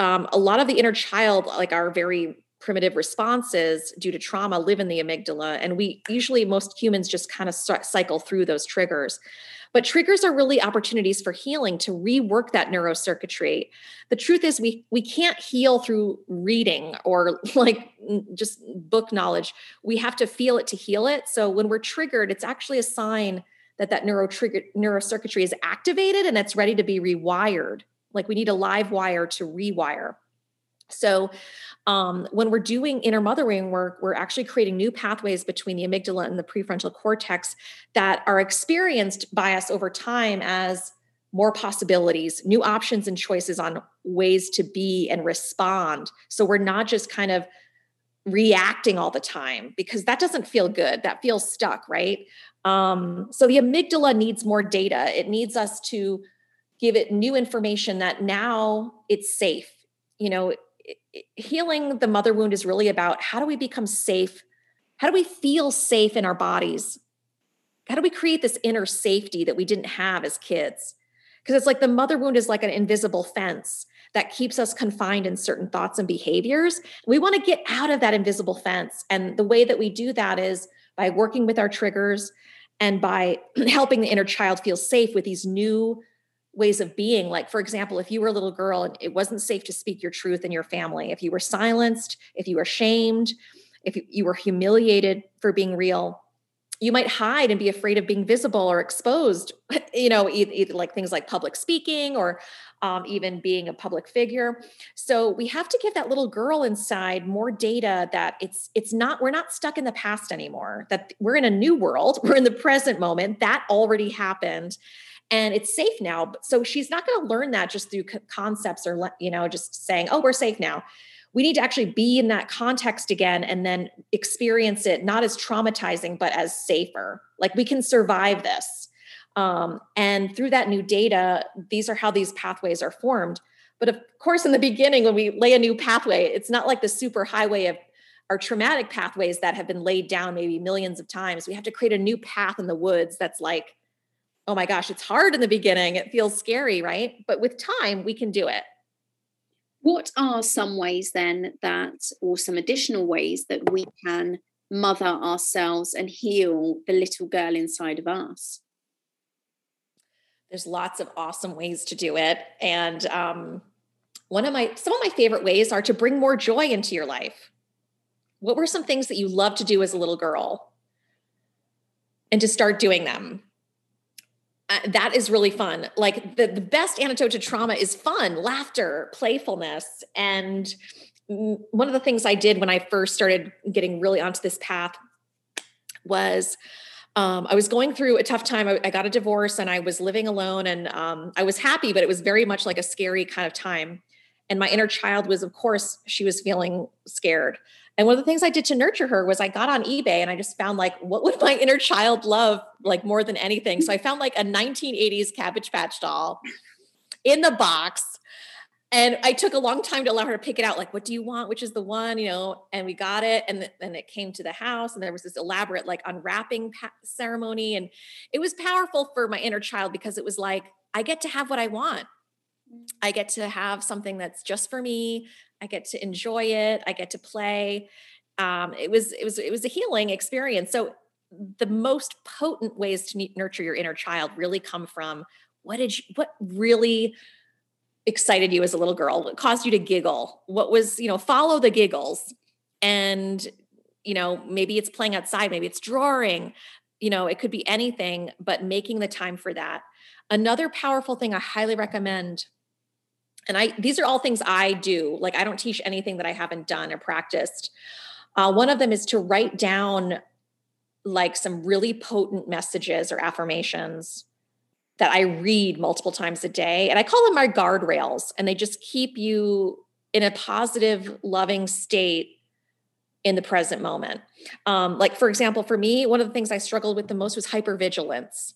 um, a lot of the inner child, like our very primitive responses due to trauma, live in the amygdala. And we usually, most humans just kind of cycle through those triggers. But triggers are really opportunities for healing to rework that neurocircuitry. The truth is we we can't heal through reading or like just book knowledge. We have to feel it to heal it. So when we're triggered, it's actually a sign that that neuro trigger neurocircuitry is activated and it's ready to be rewired. Like we need a live wire to rewire. So um, when we're doing inner mothering work, we're actually creating new pathways between the amygdala and the prefrontal cortex that are experienced by us over time as more possibilities, new options and choices on ways to be and respond. So we're not just kind of reacting all the time because that doesn't feel good. That feels stuck, right? Um, so the amygdala needs more data. It needs us to give it new information that now it's safe. You know, healing the mother wound is really about how do we become safe How do we feel safe in our bodies? How do we create this inner safety that we didn't have as kids? Because it's like the mother wound is like an invisible fence that keeps us confined in certain thoughts and behaviors. We want to get out of that invisible fence. And the way that we do that is by working with our triggers and by helping the inner child feel safe with these new ways of being. Like, for example, if you were a little girl and it wasn't safe to speak your truth in your family, if you were silenced, if you were shamed, if you were humiliated for being real, you might hide and be afraid of being visible or exposed you know either, like things like public speaking or um, even being a public figure so we have to give that little girl inside more data that it's it's not we're not stuck in the past anymore that we're in a new world we're in the present moment that already happened and it's safe now so she's not going to learn that just through concepts or you know just saying oh we're safe now. We need to actually be in that context again and then experience it not as traumatizing but as safer. Like we can survive this. Um, and through that new data these are how these pathways are formed. But of course in the beginning when we lay a new pathway it's not like the super highway of our traumatic pathways that have been laid down maybe millions of times. We have to create a new path in the woods that's like oh my gosh it's hard in the beginning it feels scary right but with time we can do it what are some ways then that, or some additional ways that we can mother ourselves and heal the little girl inside of us? There's lots of awesome ways to do it. And um, one of my, some of my favorite ways are to bring more joy into your life. What were some things that you loved to do as a little girl? And to start doing them uh, that is really fun. Like the, the best antidote to trauma is fun, laughter, playfulness. And one of the things I did when I first started getting really onto this path was um, I was going through a tough time. I, I, got a divorce and I was living alone and um, I was happy, but it was very much like a scary kind of time. And my inner child was, of course, she was feeling scared. And one of the things I did to nurture her was I got on eBay and I just found like, what would my inner child love like more than anything? So I found like a 1980s Cabbage Patch doll in the box. And I took a long time to allow her to pick it out. Like, what do you want? Which is the one, you know? And we got it. And then it came to the house and there was this elaborate like unwrapping pa- ceremony. And it was powerful for my inner child because it was like, I get to have what I want. I get to have something that's just for me. I get to enjoy it. I get to play. Um, it was it was it was a healing experience. So the most potent ways to nurture your inner child really come from what did you, what really excited you as a little girl what caused you to giggle what was you know follow the giggles and you know maybe it's playing outside maybe it's drawing you know it could be anything but making the time for that another powerful thing i highly recommend and i these are all things i do. Like i don't teach anything that i haven't done or practiced. Uh, one of them is to write down like some really potent messages or affirmations that i read multiple times a day. And i call them my guardrails and they just keep you in a positive loving state in the present moment. Um, like for example for me one of the things i struggled with the most was hypervigilance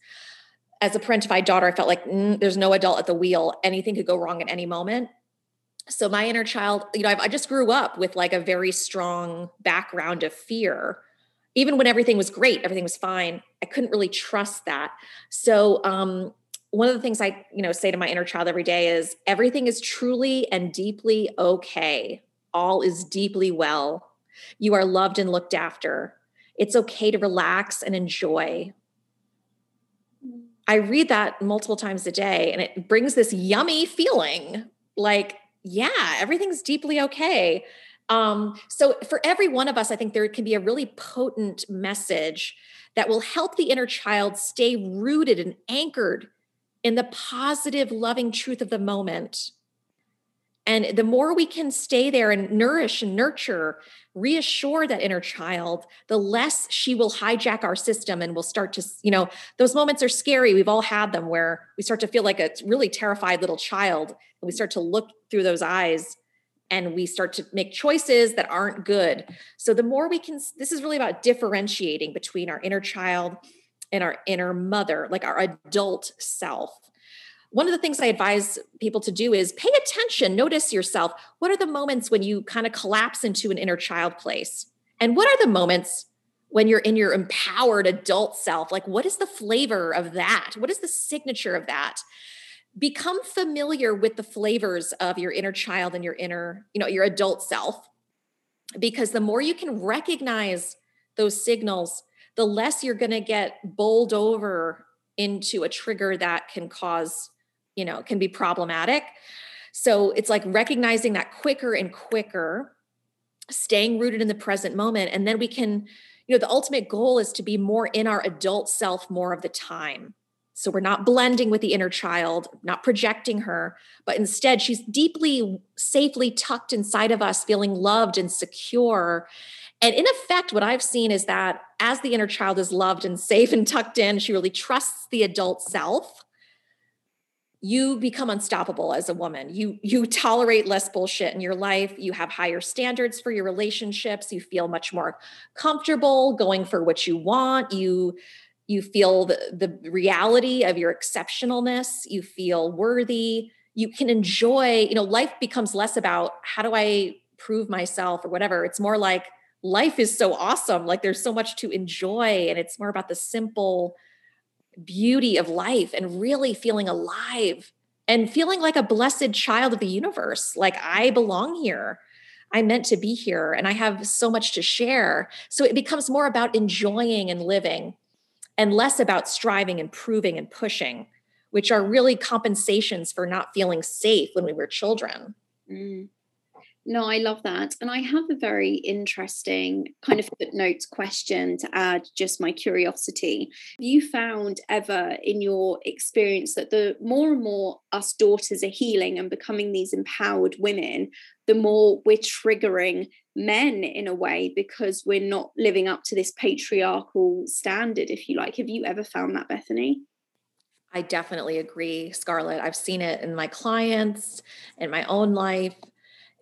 as a parentified daughter, I felt like mm, there's no adult at the wheel. Anything could go wrong at any moment. So my inner child, you know, I've, I just grew up with like a very strong background of fear. Even when everything was great, everything was fine. I couldn't really trust that. So um, one of the things I, you know, say to my inner child every day is everything is truly and deeply okay. All is deeply well. You are loved and looked after. It's okay to relax and enjoy. I read that multiple times a day and it brings this yummy feeling like, yeah, everything's deeply okay. Um, so for every one of us, I think there can be a really potent message that will help the inner child stay rooted and anchored in the positive, loving truth of the moment. And the more we can stay there and nourish and nurture reassure that inner child, the less she will hijack our system and will start to, you know, those moments are scary. We've all had them where we start to feel like a really terrified little child and we start to look through those eyes and we start to make choices that aren't good. So the more we can, this is really about differentiating between our inner child and our inner mother, like our adult self one of the things I advise people to do is pay attention, notice yourself. What are the moments when you kind of collapse into an inner child place? And what are the moments when you're in your empowered adult self like what is the flavor of that what is the signature of that become familiar with the flavors of your inner child and your inner you know your adult self because the more you can recognize those signals the less you're going to get bowled over into a trigger that can cause you know can be problematic so it's like recognizing that quicker and quicker staying rooted in the present moment and then we can you know the ultimate goal is to be more in our adult self more of the time so we're not blending with the inner child, not projecting her, but instead she's deeply, safely tucked inside of us, feeling loved and secure. And in effect, what I've seen is that as the inner child is loved and safe and tucked in, she really trusts the adult self. You become unstoppable as a woman. You you tolerate less bullshit in your life. You have higher standards for your relationships. You feel much more comfortable going for what you want. You you feel the, the reality of your exceptionalness you feel worthy you can enjoy you know life becomes less about how do i prove myself or whatever it's more like life is so awesome like there's so much to enjoy and it's more about the simple beauty of life and really feeling alive and feeling like a blessed child of the universe like i belong here I'm meant to be here and I have so much to share. So it becomes more about enjoying and living and less about striving and proving and pushing, which are really compensations for not feeling safe when we were children. Mm. No, I love that. And I have a very interesting kind of footnote question to add just my curiosity. Have you found ever in your experience that the more and more us daughters are healing and becoming these empowered women, the more we're triggering men in a way because we're not living up to this patriarchal standard, if you like. Have you ever found that, Bethany? I definitely agree, Scarlett. I've seen it in my clients, in my own life,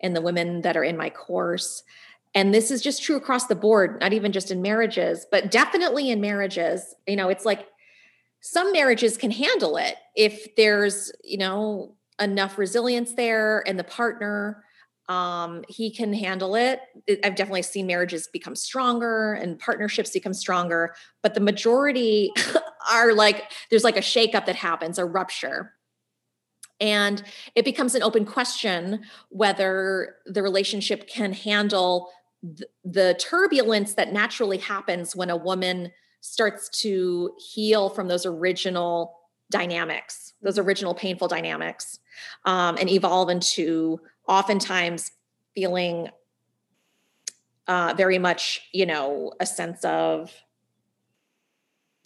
in the women that are in my course. And this is just true across the board, not even just in marriages, but definitely in marriages. You know, it's like some marriages can handle it if there's, you know, enough resilience there and the partner um, he can handle it. I've definitely seen marriages become stronger and partnerships become stronger, but the majority are like there's like a shakeup that happens, a rupture. And it becomes an open question whether the relationship can handle th- the turbulence that naturally happens when a woman starts to heal from those original dynamics, those original painful dynamics, um, and evolve into oftentimes feeling uh, very much, you know, a sense of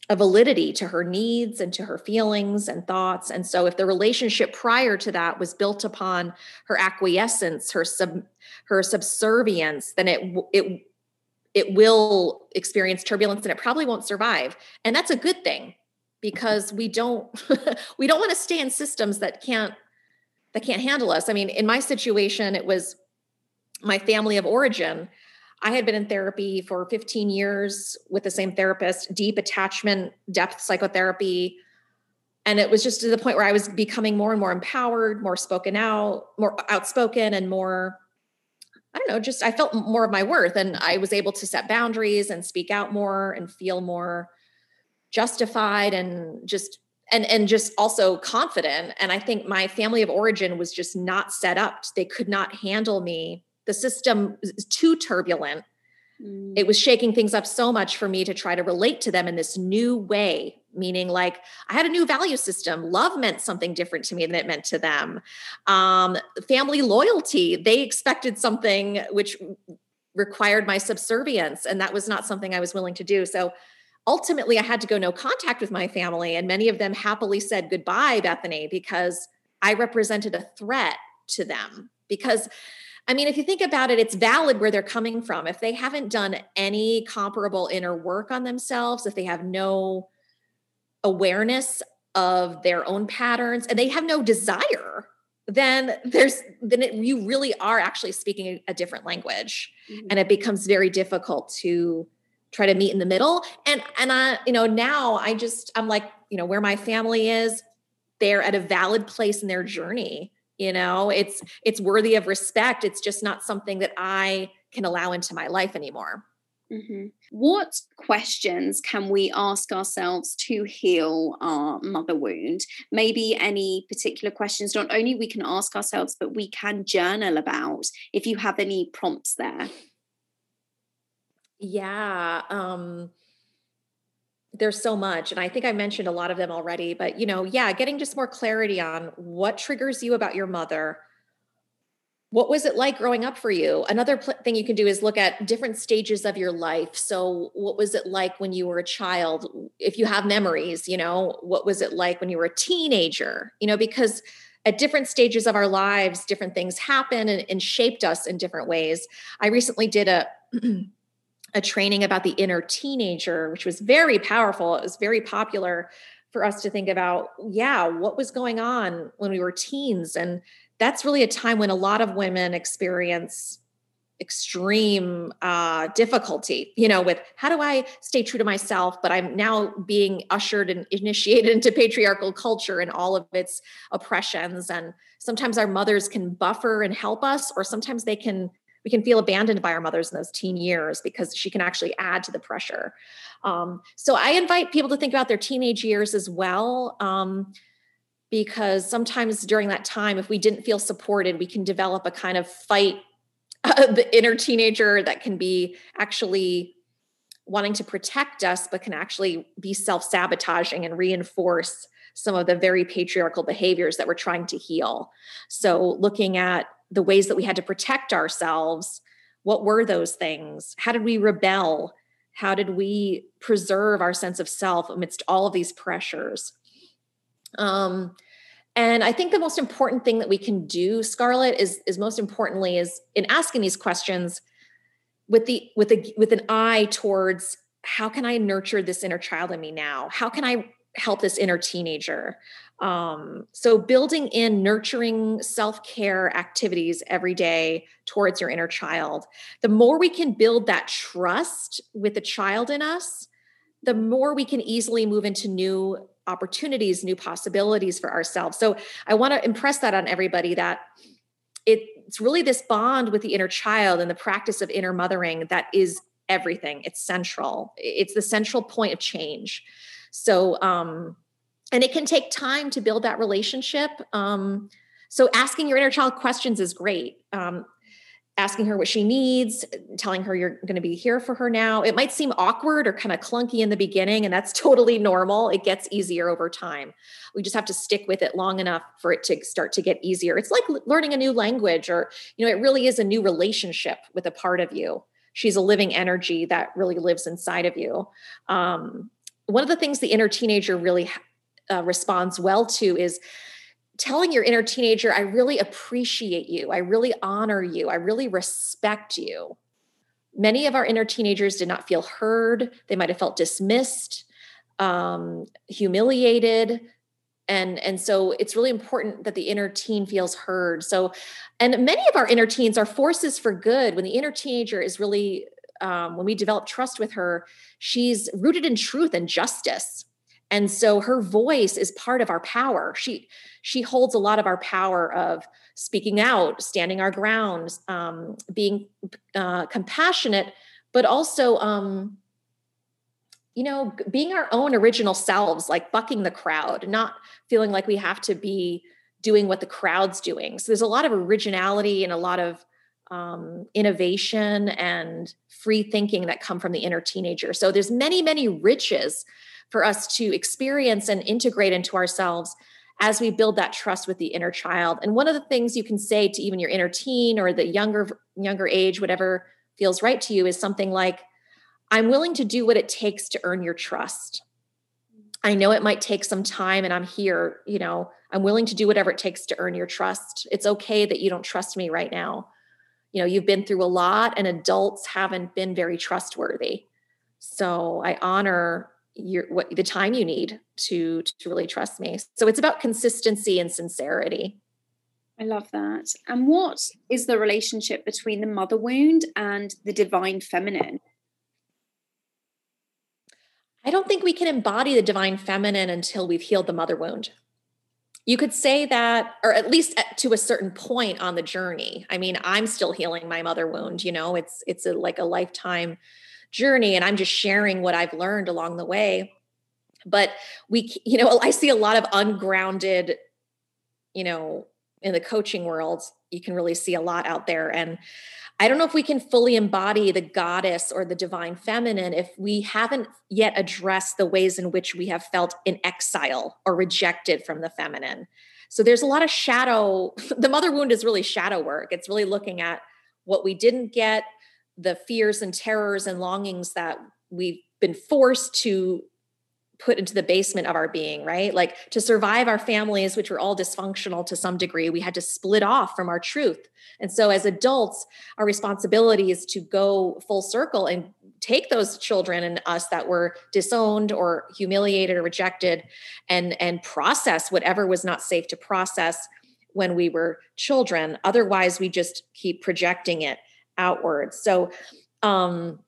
a validity to her needs and to her feelings and thoughts. And so if the relationship prior to that was built upon her acquiescence, her sub her subservience, then it it it will experience turbulence and it probably won't survive. And that's a good thing because we don't we don't want to stay in systems that can't that can't handle us. I mean, in my situation, it was my family of origin. I had been in therapy for 15 years with the same therapist, deep attachment, depth psychotherapy. And it was just to the point where I was becoming more and more empowered, more spoken out, more outspoken, and more, I don't know, just I felt more of my worth. And I was able to set boundaries and speak out more and feel more justified and just and and just also confident and i think my family of origin was just not set up they could not handle me the system is too turbulent mm. it was shaking things up so much for me to try to relate to them in this new way meaning like i had a new value system love meant something different to me than it meant to them um, family loyalty they expected something which required my subservience and that was not something i was willing to do so ultimately I had to go no contact with my family. And many of them happily said goodbye, Bethany, because I represented a threat to them. Because, I mean, if you think about it, it's valid where they're coming from. If they haven't done any comparable inner work on themselves, if they have no awareness of their own patterns and they have no desire then there's then it, you really are actually speaking a, different language mm-hmm. and it becomes very difficult to try to meet in the middle and and i you know now i just i'm like you know where my family is they're at a valid place in their journey you know it's it's worthy of respect it's just not something that i can allow into my life anymore Mm-hmm. What questions can we ask ourselves to heal our mother wound? Maybe any particular questions, not only we can ask ourselves, but we can journal about if you have any prompts there. Yeah. Um, there's so much. And I think I mentioned a lot of them already, but you know, yeah, getting just more clarity on what triggers you about your mother. What was it like growing up for you? Another pl- thing you can do is look at different stages of your life. So what was it like when you were a child? If you have memories you know what was it like when you were a teenager? You know because at different stages of our lives different things happen and, and shaped us in different ways. I recently did a a training about the inner teenager which was very powerful. It was very popular for us to think about yeah what was going on when we were teens? And that's really a time when a lot of women experience extreme uh, difficulty you know with how do i stay true to myself? But i'm now being ushered and initiated into patriarchal culture and all of its oppressions. And sometimes our mothers can buffer and help us or sometimes they can we can feel abandoned by our mothers in those teen years because she can actually add to the pressure. Um, so i invite people to think about their teenage years as well um, because sometimes during that time if we didn't feel supported we can develop a kind of fight uh, the inner teenager that can be actually wanting to protect us but can actually be self-sabotaging and reinforce some of the very patriarchal behaviors that we're trying to heal. So looking at the ways that we had to protect ourselves what were those things how did we rebel how did we preserve our sense of self amidst all of these pressures um, and I think the most important thing that we can do, Scarlett, is is most importantly is in asking these questions with the with a with an eye towards how can I nurture this inner child in me now? How can I help this inner teenager? Um, so building in nurturing self-care activities every day towards your inner child. The more we can build that trust with the child in us, the more we can easily move into new opportunities, new possibilities for ourselves. So I want to impress that on everybody that it's really this bond with the inner child and the practice of inner mothering that is everything. It's central. It's the central point of change. So, um, and it can take time to build that relationship. Um, so asking your inner child questions is great. Um, asking her what she needs, telling her you're going to be here for her now. It might seem awkward or kind of clunky in the beginning, and that's totally normal. It gets easier over time. We just have to stick with it long enough for it to start to get easier. It's like learning a new language, or, you know, it really is a new relationship with a part of you. She's a living energy that really lives inside of you. Um, one of the things the inner teenager really uh, responds well to is telling your inner teenager, I really appreciate you. I really honor you. I really respect you. Many of our inner teenagers did not feel heard. They might have felt dismissed, um, humiliated. And, and so it's really important that the inner teen feels heard. So, and many of our inner teens are forces for good. When the inner teenager is really, um, when we develop trust with her, she's rooted in truth and justice and so her voice is part of our power. She she holds a lot of our power of speaking out standing our ground um, being uh, compassionate but also um, you know being our own original selves like bucking the crowd not feeling like we have to be doing what the crowd's doing. So there's a lot of originality and a lot of um, innovation and free thinking that come from the inner teenager. So there's many many riches for us to experience and integrate into ourselves as we build that trust with the inner child. And one of the things you can say to even your inner teen or the younger younger age whatever feels right to you is something like I'm willing to do what it takes to earn your trust. I know it might take some time and I'm here, you know, I'm willing to do whatever it takes to earn your trust. It's okay that you don't trust me right now. You know, you've been through a lot and adults haven't been very trustworthy. So I honor your what the time you need to to really trust me. So it's about consistency and sincerity. I love that. And what is the relationship between the mother wound and the divine feminine? I don't think we can embody the divine feminine until we've healed the mother wound. You could say that or at least at, to a certain point on the journey. I mean i'm still healing my mother wound you know? It's it's a, like a lifetime journey and I'm just sharing what I've learned along the way. But we, you know, I see a lot of ungrounded, you know, in the coaching world, you can really see a lot out there. And I don't know if we can fully embody the goddess or the divine feminine if we haven't yet addressed the ways in which we have felt in exile or rejected from the feminine. So there's a lot of shadow. The mother wound is really shadow work. It's really looking at what we didn't get, the fears and terrors and longings that we've been forced to put into the basement of our being, right? Like to survive our families, which were all dysfunctional to some degree, we had to split off from our truth. And so as adults, our responsibility is to go full circle and take those children and us that were disowned or humiliated or rejected and and process whatever was not safe to process when we were children. Otherwise, we just keep projecting it outwards. So um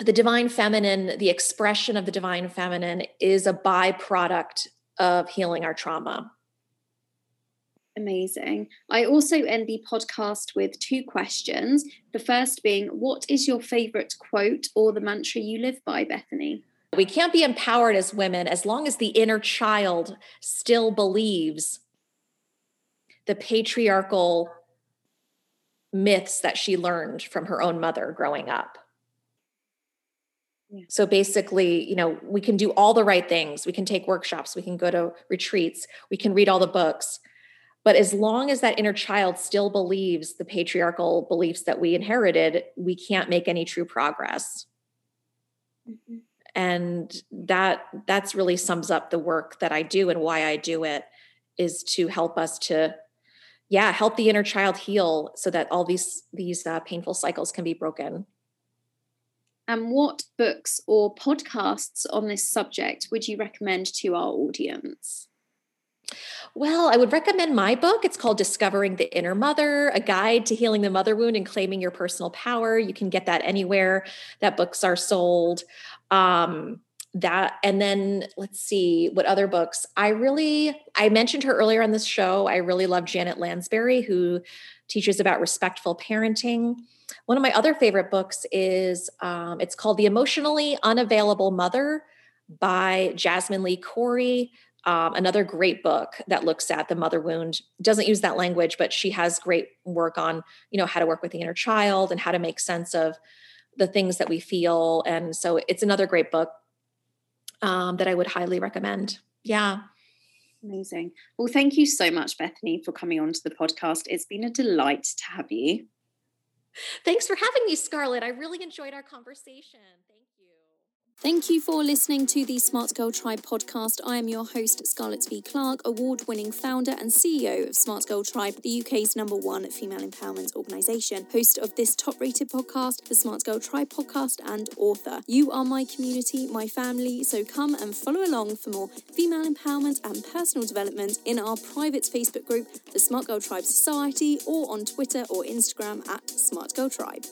the divine feminine, the expression of the divine feminine is a byproduct of healing our trauma. Amazing. I also end the podcast with two questions. The first being, what is your favorite quote or the mantra you live by, Bethany? We can't be empowered as women as long as the inner child still believes the patriarchal myths that she learned from her own mother growing up. So basically, you know, we can do all the right things. We can take workshops, we can go to retreats, we can read all the books. But as long as that inner child still believes the patriarchal beliefs that we inherited, we can't make any true progress. Mm-hmm. And that that's really sums up the work that I do and why I do it is to help us to yeah, help the inner child heal so that all these these uh, painful cycles can be broken. And what books or podcasts on this subject would you recommend to our audience? Well, I would recommend my book. It's called Discovering the Inner Mother, a guide to healing the mother wound and claiming your personal power. You can get that anywhere that books are sold. Um, that and then let's see what other books? I really i mentioned her earlier on this show. I really love janet lansbury who teaches about respectful parenting. One of my other favorite books is um, it's called The Emotionally Unavailable Mother by Jasmin Lee Cori. Um, another great book that looks at the mother wound. Doesn't use that language but she has great work on you know how to work with the inner child and how to make sense of the things that we feel. And so it's another great book um, that i would highly recommend yeah amazing well thank you so much bethany for coming on to the podcast it's been a delight to have you Thanks for having me, Scarlett. I really enjoyed our conversation. Thank you. Thank you for listening to the Smart Girl Tribe podcast. I am your host, Scarlett B. Clark, award winning founder and CEO of Smart Girl Tribe, the UK's number one female empowerment organisation, host of this top rated podcast, the Smart Girl Tribe podcast, and author. You are my community, my family, so come and follow along for more female empowerment and personal development in our private Facebook group, the Smart Girl Tribe Society, or on Twitter or Instagram at Smart Girl Tribe.